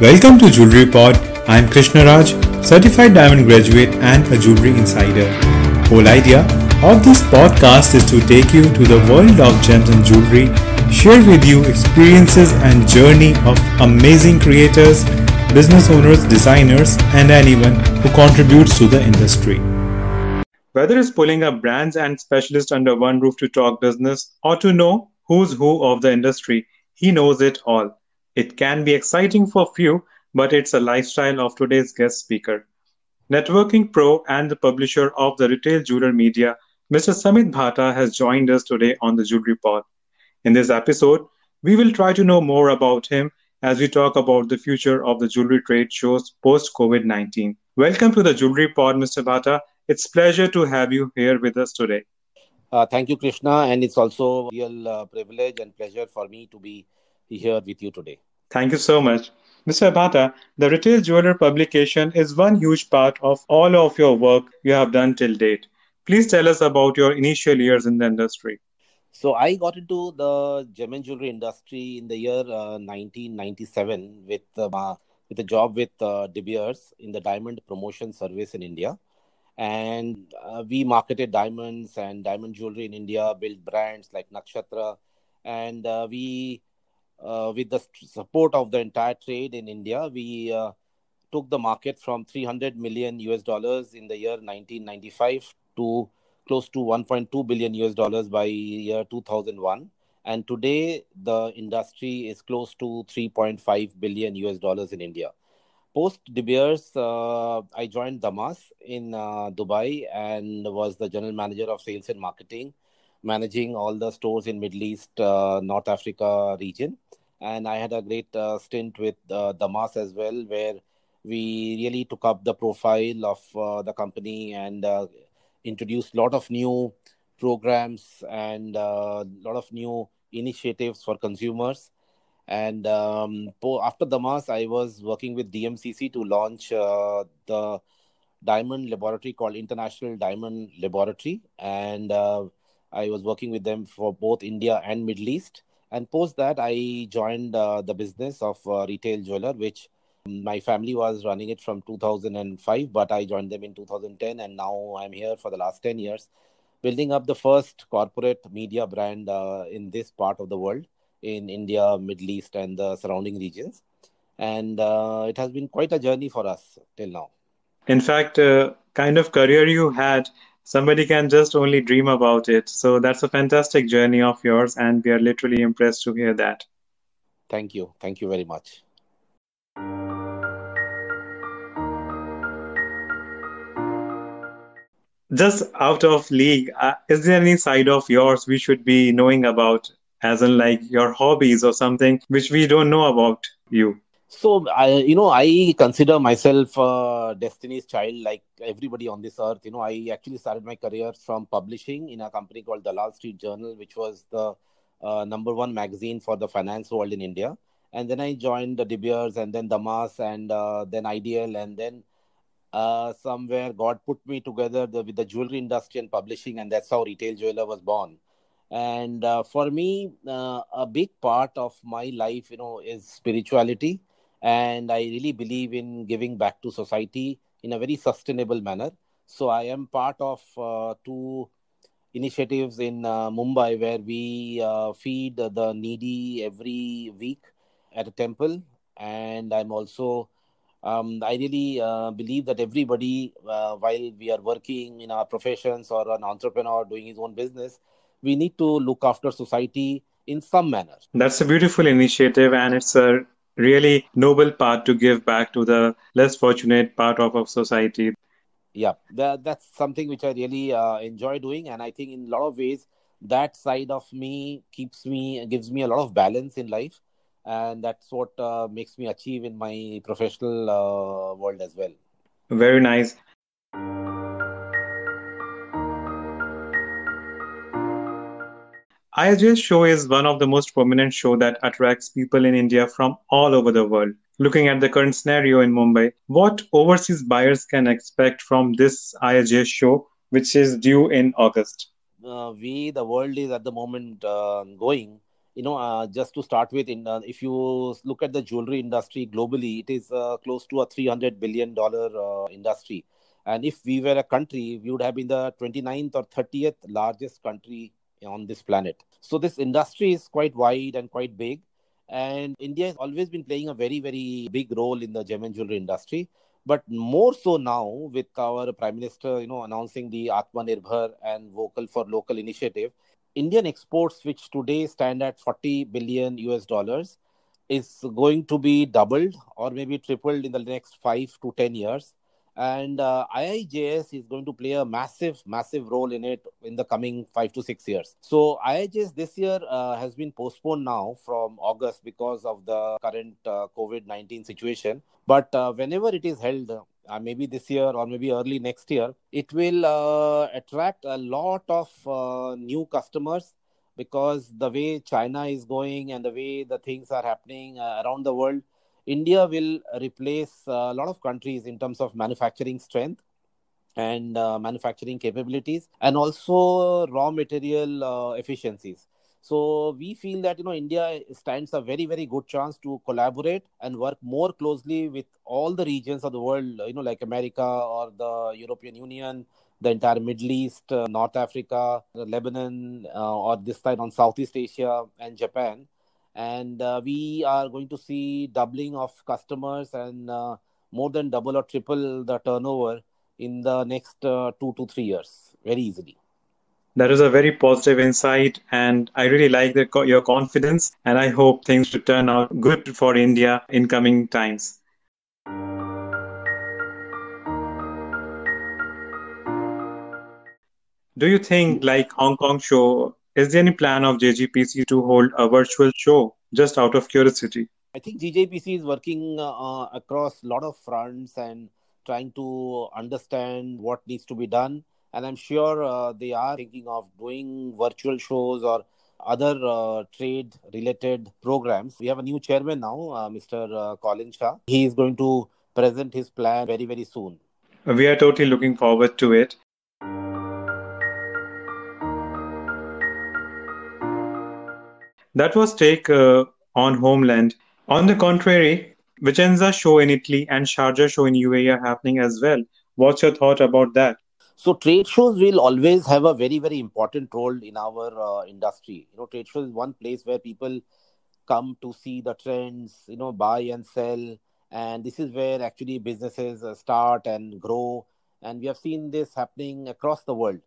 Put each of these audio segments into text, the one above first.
Welcome to Jewelry Pod. I'm Krishna Raj, certified diamond graduate and a jewelry insider. Whole idea of this podcast is to take you to the world of gems and jewelry, share with you experiences and journey of amazing creators, business owners, designers, and anyone who contributes to the industry. Whether it's pulling up brands and specialists under one roof to talk business or to know who's who of the industry, he knows it all. It can be exciting for few, but it's a lifestyle of today's guest speaker. Networking pro and the publisher of the retail jeweler media, Mr. Samit Bhatta has joined us today on the Jewelry Pod. In this episode, we will try to know more about him as we talk about the future of the jewelry trade shows post COVID 19. Welcome to the Jewelry Pod, Mr. Bhatta. It's pleasure to have you here with us today. Uh, thank you, Krishna, and it's also a real uh, privilege and pleasure for me to be here with you today. Thank you so much. Mr. Bhatta, the Retail Jeweler publication is one huge part of all of your work you have done till date. Please tell us about your initial years in the industry. So I got into the gem and jewelry industry in the year uh, 1997 with uh, with a job with uh, De Beers in the diamond promotion service in India, and uh, we marketed diamonds and diamond jewelry in India, built brands like Nakshatra, and uh, we uh, with the support of the entire trade in India, we uh, took the market from 300 million US dollars in the year 1995 to close to 1.2 billion US dollars by year 2001. And today, the industry is close to 3.5 billion US dollars in India. Post De Beers, uh, I joined Damas in uh, Dubai and was the general manager of sales and marketing managing all the stores in Middle East, uh, North Africa region. And I had a great uh, stint with uh, Damas as well, where we really took up the profile of uh, the company and uh, introduced a lot of new programs and a uh, lot of new initiatives for consumers. And um, after Damas, I was working with DMCC to launch the diamond laboratory called International Diamond Laboratory. And I was working with them for both India and Middle East. And post that, I joined uh, the business of uh, retail jeweler, which my family was running it from 2005, but I joined them in 2010, and now I'm here for the last 10 years, building up the first corporate media brand uh, in this part of the world, in India, Middle East, and the surrounding regions. And uh, it has been quite a journey for us till now. In fact, uh, kind of career you had somebody can just only dream about it. So that's a fantastic journey of yours, and we are literally impressed to hear that. Thank you. Thank you very much. Just out of league, uh, is there any side of yours we should be knowing about, as in like your hobbies or something which we don't know about you? So, I, you know, I consider myself a Destiny's child, like everybody on this earth. You know, I actually started my career from publishing in a company called Dalal Street Journal, which was the uh, number one magazine for the finance world in India. And then I joined the De Beers and then Damas and uh, then Ideal. And then uh, somewhere God put me together the, with the jewelry industry and publishing. And that's how Retail Jeweler was born. And uh, for me, uh, a big part of my life, you know, is spirituality and I really believe in giving back to society in a very sustainable manner. So I am part of uh, two initiatives in uh, Mumbai where we uh, feed the needy every week at a temple, and I'm also um, I really uh, believe that everybody, uh, while we are working in our professions or an entrepreneur doing his own business, we need to look after society in some manner. That's a beautiful initiative, and it's a really noble part to give back to the less fortunate part of our society. Yeah, that, that's something which I really uh, enjoy doing, and I think in a lot of ways that side of me keeps me gives me a lot of balance in life, and that's what uh, makes me achieve in my professional uh, world as well. Very nice. ISJ's show is one of the most prominent show that attracts people in India from all over the world. Looking at the current scenario in Mumbai, what overseas buyers can expect from this ISJ show, which is due in August? Uh, we, the world is at the moment uh, going you know, uh, just to start with, in uh, if you look at the jewelry industry globally, it is uh, close to a 300 billion dollar uh, industry. And if we were a country, we would have been the 29th or 30th largest country on this planet. So this industry is quite wide and quite big. And India has always been playing a very, very big role in the gem and jewelry industry. But more so now with our Prime Minister, you know, announcing the Atmanirbhar and Vocal for Local initiative, Indian exports, which today stand at 40 billion US dollars, is going to be doubled or maybe tripled in the next five to 10 years and uh, IIJS is going to play a massive, massive role in it in the coming five to six years. So IIJS this year uh, has been postponed now from August because of the current uh, COVID nineteen situation. But uh, whenever it is held, uh, maybe this year or maybe early next year, it will uh, attract a lot of new customers because the way China is going and the way the things are happening around the world India will replace a lot of countries in terms of manufacturing strength and uh, manufacturing capabilities and also raw material uh, efficiencies. So we feel that you know india stands a very very good chance to collaborate and work more closely with all the regions of the world you know like america or the european union the entire middle east uh, north africa lebanon uh, or this side on southeast asia and japan and uh, we are going to see doubling of customers and uh, more than double or triple the turnover in the next uh, two to three years very easily. That is a very positive insight and i really like the, your confidence and i hope things will turn out good for india in coming times. Do you think like hong kong show is there any plan of JGPC to hold a virtual show just out of curiosity? I think JGPC is working uh, across a lot of fronts and trying to understand what needs to be done. And I'm sure uh, they are thinking of doing virtual shows or other uh, trade related programs. We have a new chairman now, uh, Mr. Uh, Colin Shah. He is going to present his plan very, very soon. We are totally looking forward to it. That was take uh, on Homeland. On the contrary, Vicenza show in Italy and Sharjah show in UAE are happening as well. What's your thought about that? So trade shows will always have a very very important role in our uh, industry. You know, trade shows is one place where people come to see the trends, you know, buy and sell, and this is where actually businesses uh, start and grow. And we have seen this happening across the world.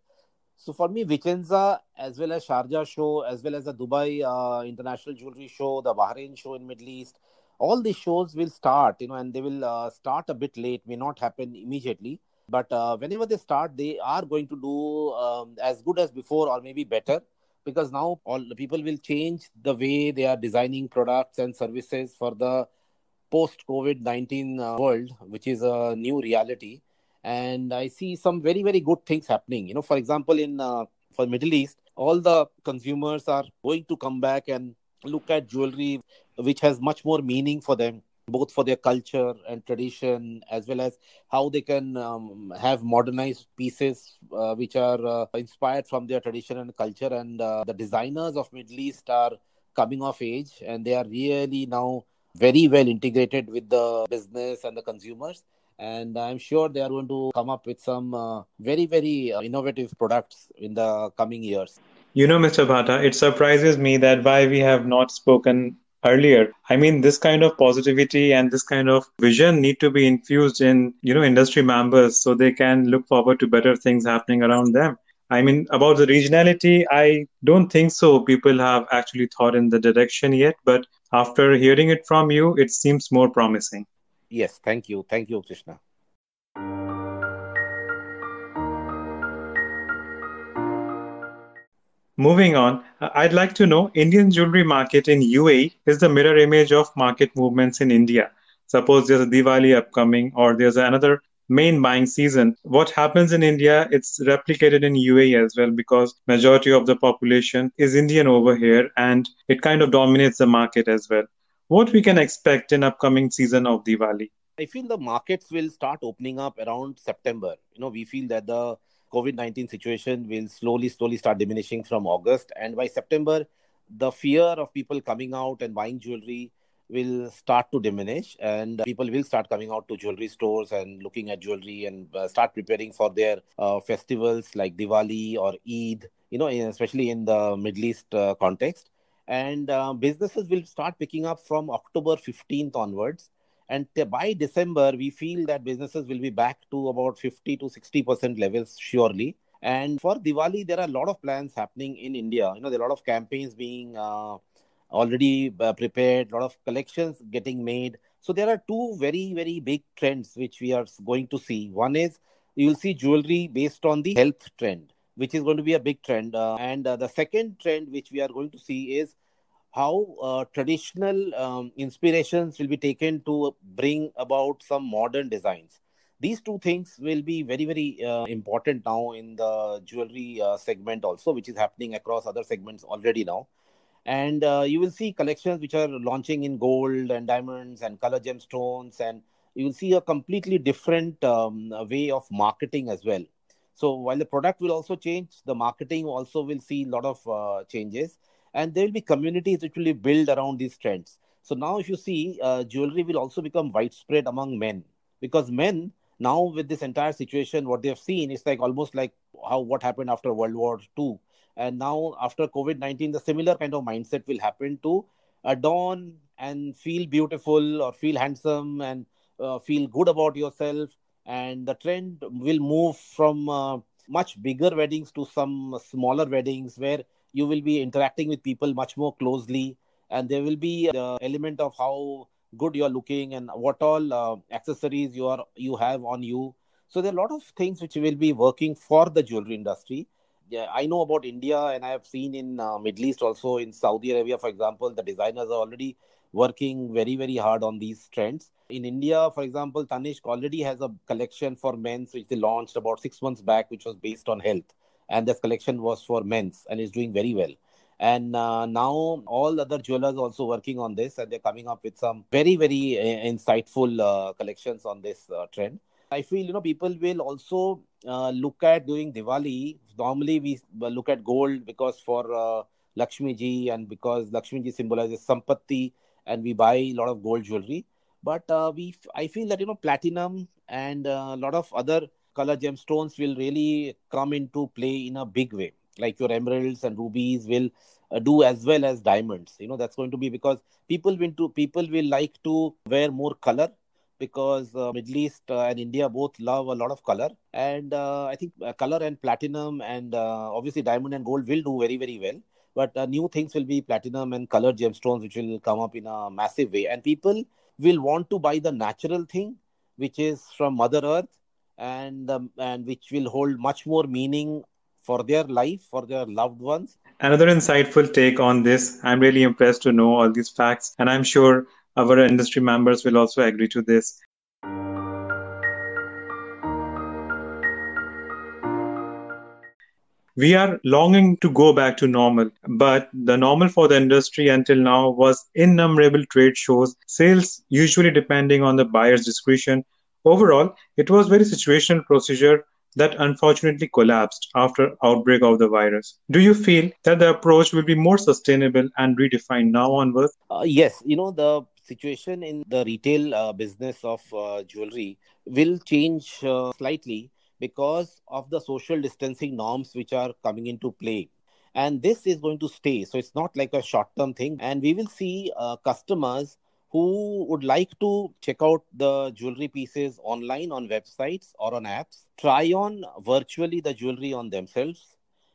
So for me, Vicenza as well as Sharjah show, as well as the Dubai uh, International Jewelry Show, the Bahrain show in Middle East, all these shows will start, you know, and they will uh, start a bit late, may not happen immediately. But uh, whenever they start, they are going to do um, as good as before or maybe better because now all the people will change the way they are designing products and services for the post COVID 19 uh, world, which is a new reality and I see some very very good things happening. You know, for example, in uh, for Middle East, all the consumers are going to come back and look at jewelry which has much more meaning for them both for their culture and tradition as well as how they can um, have modernized pieces uh, which are uh, inspired from their tradition and culture and uh, the designers of middle east are coming of age and they are really now very well integrated with the business and the consumers and I'm sure they are going to come up with some uh, very, very uh, innovative products in the coming years. You know, Mr. Bhatta, it surprises me that why we have not spoken earlier. I mean, this kind of positivity and this kind of vision need to be infused in, you know, industry members so they can look forward to better things happening around them. I mean, about the regionality, I don't think so. People have actually thought in the direction yet, but after hearing it from you, it seems more promising. Yes, thank you. Thank you, Krishna. Moving on, uh, I'd like to know Indian jewelry market in UAE is the mirror image of market movements in India. Suppose there's a Diwali upcoming or there's another main buying season. What happens in India, it's replicated in UAE as well because majority of the population is Indian over here and it kind of dominates the market as well what we can expect in upcoming season of Diwali? I feel the markets will start opening up around September. You know, we feel that the COVID 19 situation will slowly, slowly start diminishing from August. And by September, the fear of people coming out and buying jewelry will start to diminish and people will start coming out to jewelry stores and looking at jewelry and uh, start preparing for their uh, festivals like Diwali or Eid, you know, especially in the Middle East uh, context. And uh, businesses will start picking up from October 15th onwards. And by December, we feel that businesses will be back to about 50 to 60% levels, surely. And for Diwali, there are a lot of plans happening in India. You know, there are a lot of campaigns being uh, already uh, prepared, a lot of collections getting made. So there are two very, very big trends which we are going to see. One is you will see jewelry based on the health trend, which is going to be a big trend. Uh, and uh, the second trend which we are going to see is how uh, traditional um, inspirations will be taken to bring about some modern designs. These two things will be very, very uh, important now in the jewelry uh, segment, also, which is happening across other segments already now and uh, you will see collections which are launching in gold and diamonds and color gemstones and you will see a completely different um, way of marketing as well so while the product will also change the marketing also will see a lot of uh, changes. And there will be communities which will be built around these trends. So now if you see uh, jewelry will also become widespread among men. Because men now with this entire situation what they have seen is like almost like how what happened after world war ii and now, after COVID 19, the similar kind of mindset will happen to adorn and feel beautiful or feel handsome and uh, feel good about yourself. And the trend will move from uh, much bigger weddings to some smaller weddings where you will be interacting with people much more closely. And there will be the element of how good you're looking and what all uh, accessories you are you have on you. So there are a lot of things which will be working for the jewelry industry yeah, I know about India, and I have seen in uh, Middle East also in Saudi Arabia, for example, the designers are already working very very hard on these trends. In India, for example, Tanishq already has a collection for men's which they launched about six months back, which was based on health, and this collection was for men's and is doing very well. And uh, now all other jewelers also working on this, and they're coming up with some very very uh, insightful uh, collections on this uh, trend. I feel you know people will also uh, look at during Diwali. Normally we look at gold because for uh, Lakshmi ji and because Lakshmi ji symbolizes Sampatti, and we buy a lot of gold jewelry. But uh, we, I feel that you know platinum and uh, a lot of other color gemstones will really come into play in a big way. Like your emeralds and rubies will uh, do as well as diamonds. You know that's going to be because people will to people will like to wear more color because uh, Middle East uh, and India both love a lot of color, and uh, I think uh, color and platinum and obviously diamond and gold will do very very well. But uh, new things will be platinum and colored gemstones, which will come up in a massive way, and people will want to buy the natural thing, which is from Mother Earth, and um, and which will hold much more meaning for their life, for their loved ones. Another insightful take on this. I'm really impressed to know all these facts, and I'm sure our industry members will also agree to this. We are longing to go back to normal, but the normal for the industry until now was innumerable trade shows, sales usually depending on the buyer's discretion. Overall, it was very situational procedure that unfortunately collapsed after outbreak of the virus. Do you feel that the approach will be more sustainable and redefined now onwards? Uh, yes, you know the situation in the retail uh, business of uh, jewelry will change uh, slightly because of the social distancing norms which are coming into play. And this is going to stay. So it's not like a short term thing. And we will see uh, customers who would like to check out the jewelry pieces online on websites or on apps try on virtually the jewelry on themselves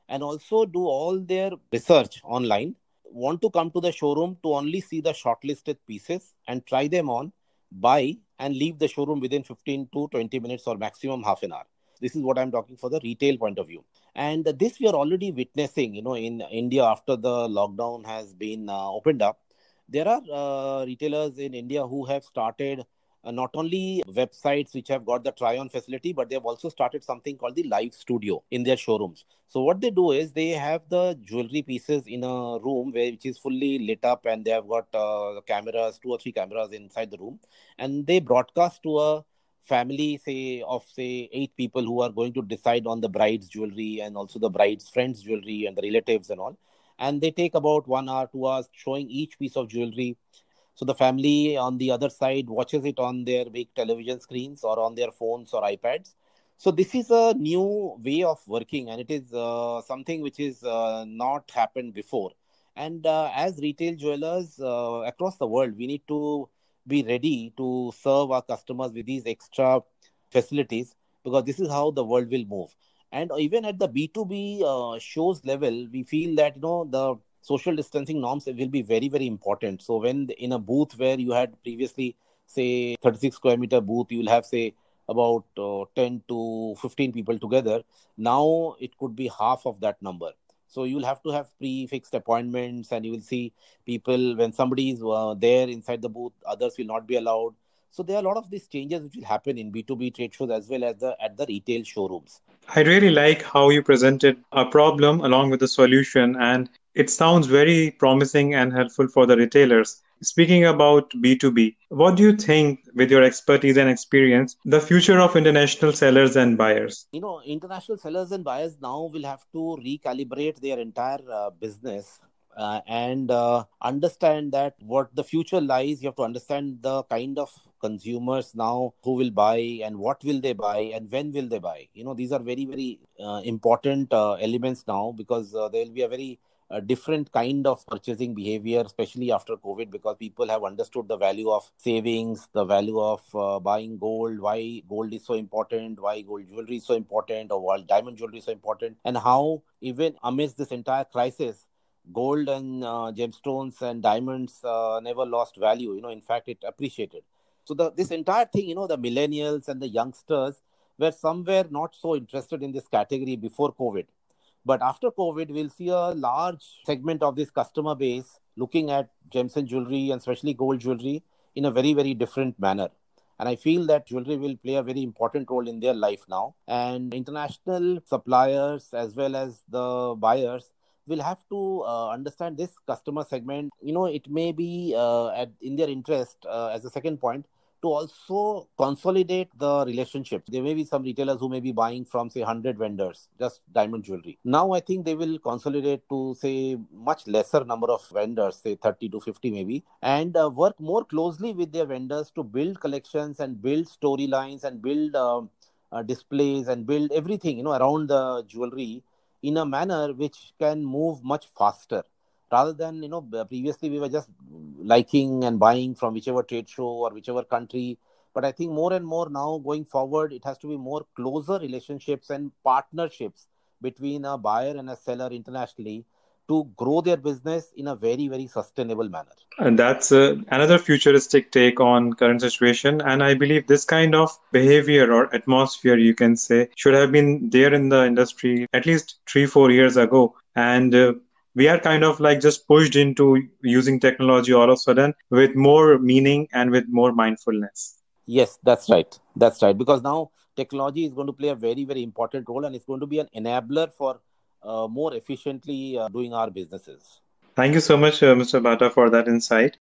and also do all their research online want to come to the showroom to only see the shortlisted pieces and try them on, buy, and leave the showroom within 15 to 20 minutes or maximum half an hour. This is what I'm talking for the retail point of view. And this we are already witnessing, you know, in India after the lockdown has been uh, opened up. There are uh, retailers in India who have started uh, not only websites which have got the try on facility, but they have also started something called the live studio in their showrooms. So what they do is they have the jewelry pieces in a room where which is fully lit up, and they have got uh, cameras, two or three cameras inside the room, and they broadcast to a family say of say eight people who are going to decide on the bride's jewelry and also the bride's friends jewelry and the relatives and all and they take about one hour, two hours showing each piece of jewelry. So the family on the other side watches it on their big television screens or on their phones or iPads. So this is a new way of working, and it is uh, something which is uh, not happened before. And uh, as retail jewelers uh, across the world, we need to be ready to serve our customers with these extra facilities because this is how the world will move. And even at the b2b uh, shows level we feel that you know the social distancing norms will be very very important. So when in a booth where you had previously say 36 square meter booth you will have say about uh, 10 to 15 people together now it could be half of that number so you'll have to have pre-fixed appointments and you will see people when somebody is uh, there inside the booth others will not be allowed so there are a lot of these changes which will happen in B2B trade shows as well as the at the retail showrooms. I really like how you presented a problem along with the solution and it sounds very promising and helpful for the retailers. Speaking about B2B, what do you think, with your expertise and experience, the future of international sellers and buyers? You know, international sellers and buyers now will have to recalibrate their entire uh, business uh, and uh, understand that what the future lies you have to understand the kind of consumers now who will buy and what will they buy and when will they buy you know these are very very uh, important uh, elements now because uh, there will be a very a different kind of purchasing behavior, especially after COVID, because people have understood the value of savings, the value of uh, buying gold, why gold is so important, why gold jewelry is so important, or why diamond jewelry is so important, and how even amidst this entire crisis, gold and uh, gemstones and diamonds uh, never lost value. You know, in fact, it appreciated. So the this entire thing, you know, the millennials and the youngsters were somewhere not so interested in this category before COVID. But after COVID, we'll see a large segment of this customer base looking at gems and jewelry and especially gold jewelry in a very, very different manner. And I feel that jewelry will play a very important role in their life now. And international suppliers as well as the buyers will have to uh, understand this customer segment. You know, it may be uh, at, in their interest, uh, as a second point, to also consolidate the relationship. There may be some retailers who may be buying from, say, 100 vendors, just diamond jewelry. Now, I think they will consolidate to, say, much lesser number of vendors, say 30 to 50 maybe, and uh, work more closely with their vendors to build collections and build storylines and build uh, uh, displays and build everything, you know, around the jewelry in a manner which can move much faster rather than you know previously we were just liking and buying from whichever trade show or whichever country. But i think more and more now going forward it has to be more closer relationships and partnerships between a buyer and a seller internationally to grow their business in a very very sustainable manner. And that's uh, another futuristic take on current situation. And i believe this kind of behavior or atmosphere you can say should have been there in the industry at least 3 4 years ago. And uh, we are kind of like just pushed into using technology all of a sudden with more meaning and with more mindfulness. Yes, that's right. That's right. Because now technology is going to play a very, very important role and it's going to be an enabler for uh, more efficiently uh, doing our businesses. Thank you so much, uh, Mr. Bhatta, for that insight.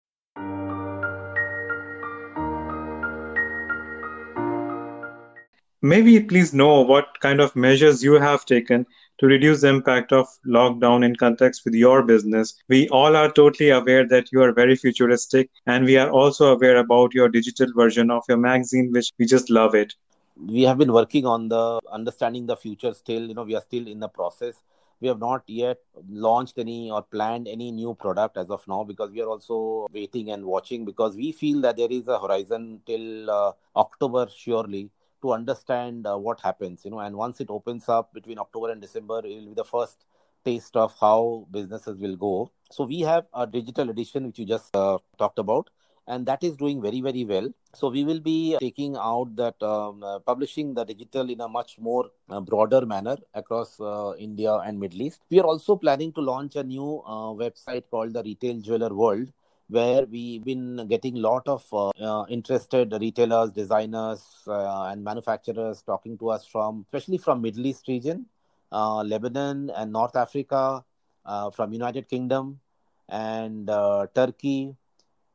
Maybe please know what kind of measures you have taken to reduce the impact of lockdown in context with your business. We all are totally aware that you are very futuristic, and we are also aware about your digital version of your magazine, which we just love it. We have been working on the understanding the future still, you know, we are still in the process. We have not yet launched any or planned any new product as of now because we are also waiting and watching because we feel that there is a horizon till uh, October surely to understand uh, what happens you know and once it opens up between october and december it will be the first taste of how businesses will go. So we have a digital edition which you just uh, talked about and that is doing very very well. So we will be taking out that um, uh, publishing the digital in a much more uh, broader manner across uh, india and middle east. We are also planning to launch a new uh, website called the retail jeweler world where we've been getting a lot of uh, uh, interested retailers, designers, uh, and manufacturers talking to us from, especially from Middle East region, uh, Lebanon and North Africa, uh, from United Kingdom and uh, Turkey.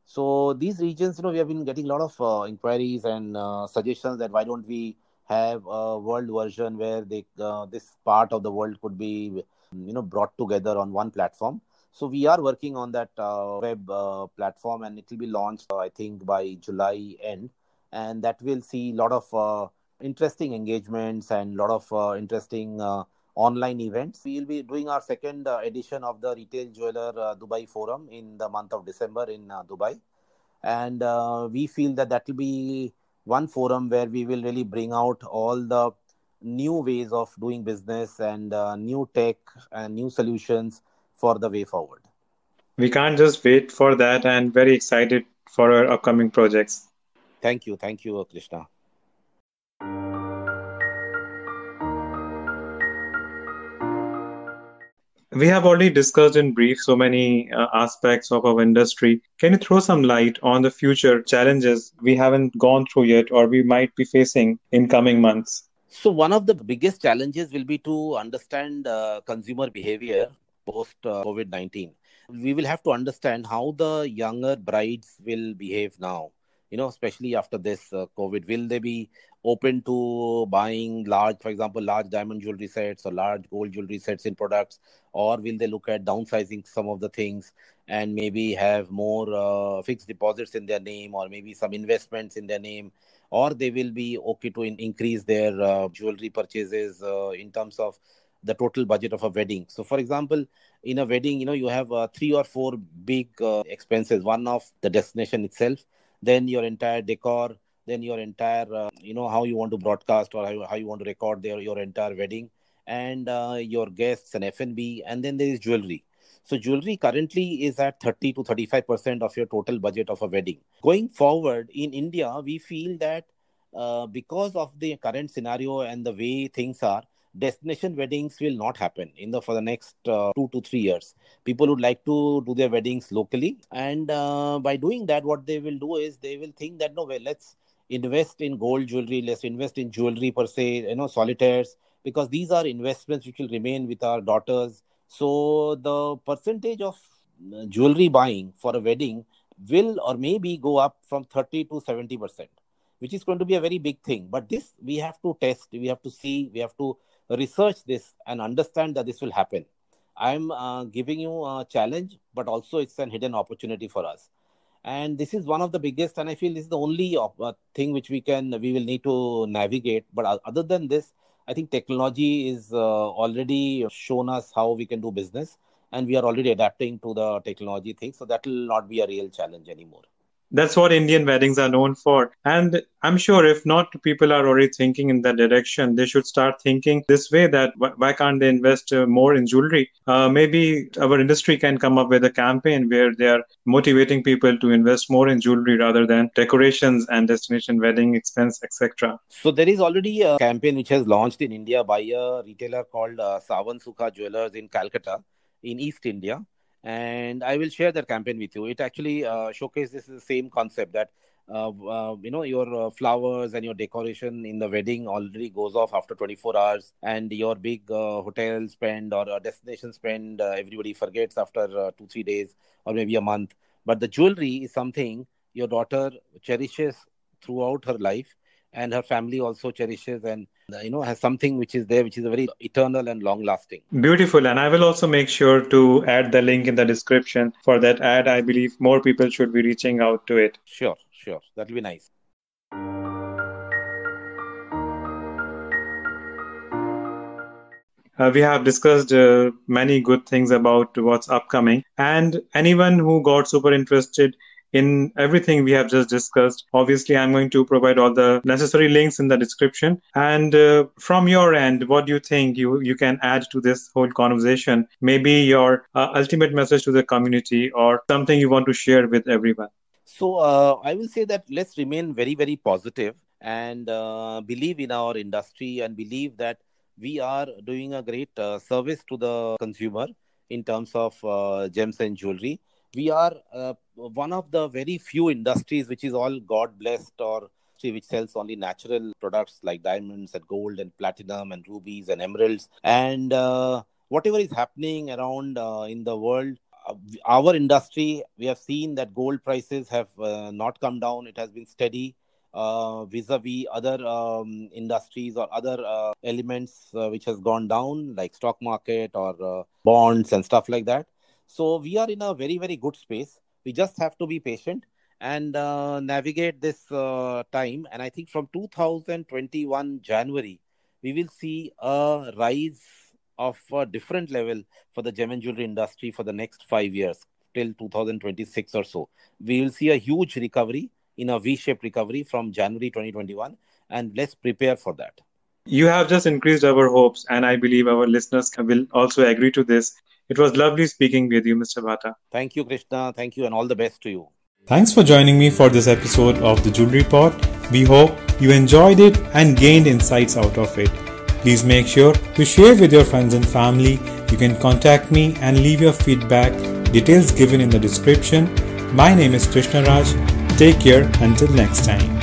So these regions, you know, we have been getting a lot of inquiries and suggestions that why don't we have a world version where they, this part of the world could be, you know, brought together on one platform So we are working on that uh, web uh, platform, and it will be launched, uh, I think, by July end, and that will see a lot of uh, interesting engagements and a lot of uh, interesting uh, online events. We will be doing our second edition of the Retail Jeweler Dubai Forum in the month of December in Dubai, and we feel that that will be one forum where we will really bring out all the new ways of doing business and new tech and new solutions for the way forward. We can't just wait for that and very excited for our upcoming projects. Thank you. Thank you, Krishna. We have already discussed in brief so many uh, aspects of our industry. Can you throw some light on the future challenges we haven't gone through yet or we might be facing in coming months? So, one of the biggest challenges will be to understand uh, consumer behavior post uh, COVID 19. We will have to understand how the younger brides will behave now, you know, especially after this uh, COVID. Will they be open to buying large, for example, large diamond jewelry sets or large gold jewelry sets in products, or will they look at downsizing some of the things and maybe have more uh, fixed deposits in their name or maybe some investments in their name? Or they will be okay to in- increase their uh, jewelry purchases uh, in terms of the total budget of a wedding. So, for example, in a wedding, you know, you have uh, three or four big uh, expenses. One of the destination itself, then your entire decor, then your entire, uh, you know, how you want to broadcast or how, how you want to record their your entire wedding, and uh, your guests and F&B, and then there is jewelry. So jewelry currently is at 30 to 35 percent of your total budget of a wedding. Going forward in India, we feel that uh, because of the current scenario and the way things are, destination weddings will not happen in the for the next uh, two to three years. People would like to do their weddings locally and uh, by doing that what they will do is they will think that no well let's invest in gold jewelry let's invest in jewelry per se you know solitaires because these are investments which will remain with our daughters. So the percentage of uh, jewelry buying for a wedding will or maybe go up from 30 to 70 percent which is going to be a very big thing. But this we have to test we have to see we have to research this and understand that this will happen. I'm uh, giving you a challenge, but also it's an hidden opportunity for us. And this is one of the biggest, and I feel this is the only uh, thing which we can we will need to navigate. But other than this, I think technology is uh, already shown us how we can do business, and we are already adapting to the technology thing. So that will not be a real challenge anymore that's what Indian weddings are known for. And I'm sure if not people are already thinking in that direction, they should start thinking this way that why can't they invest uh, more in jewelry? Uh, maybe our industry can come up with a campaign where they are motivating people to invest more in jewelry rather than decorations and destination wedding expense, etc. So there is already a campaign which has launched in India by a retailer called uh, Sawansukha Jewelers in Calcutta in East India and I will share that campaign with you. It actually uh, showcases the same concept that uh, uh, you know your uh, flowers and your decoration in the wedding already goes off after 24 hours, and your big uh, hotel spend or destination spend uh, everybody forgets after two three days or maybe a month. But the jewelry is something your daughter cherishes throughout her life, and her family also cherishes and you know has something which is there which is a very eternal and long lasting beautiful. And i will also make sure to add the link in the description. For that ad i believe more people should be reaching out to it. Sure sure. That will be nice. Uh, we have discussed uh, many good things about what's upcoming. And anyone who got super interested in everything we have just discussed. Obviously, I'm going to provide all the necessary links in the description. And uh, from your end, what do you think you, you can add to this whole conversation? Maybe your uh, ultimate message to the community or something you want to share with everyone. So, uh, I will say that let's remain very, very positive and uh, believe in our industry and believe that we are doing a great uh, service to the consumer in terms of uh, gems and jewelry we are uh, one of the very few industries which is all God blessed or which sells only natural products like diamonds and gold and platinum and rubies and emeralds. And uh, whatever is happening around uh, in the world uh, our industry we have seen that gold prices have uh, not come down. It has been steady uh, vis-a-vis other um, industries or other elements which has gone down like stock market or bonds and stuff like that So we are in a very, very good space. We just have to be patient and uh, navigate this uh, time. And I think from 2021 January, we will see a rise of a different level for the gem and jewelry industry for the next five years till 2026 or so. We will see a huge recovery in a V-shaped recovery from January 2021, and let's prepare for that. You have just increased our hopes, and I believe our listeners will also agree to this. It was lovely speaking with you, Mr. Bhatta. Thank you, Krishna. Thank you, and all the best to you. Thanks for joining me for this episode of the Jewelry Pod. We hope you enjoyed it and gained insights out of it. Please make sure to share with your friends and family. You can contact me and leave your feedback, details given in the description. My name is Krishna Raj. Take care until next time.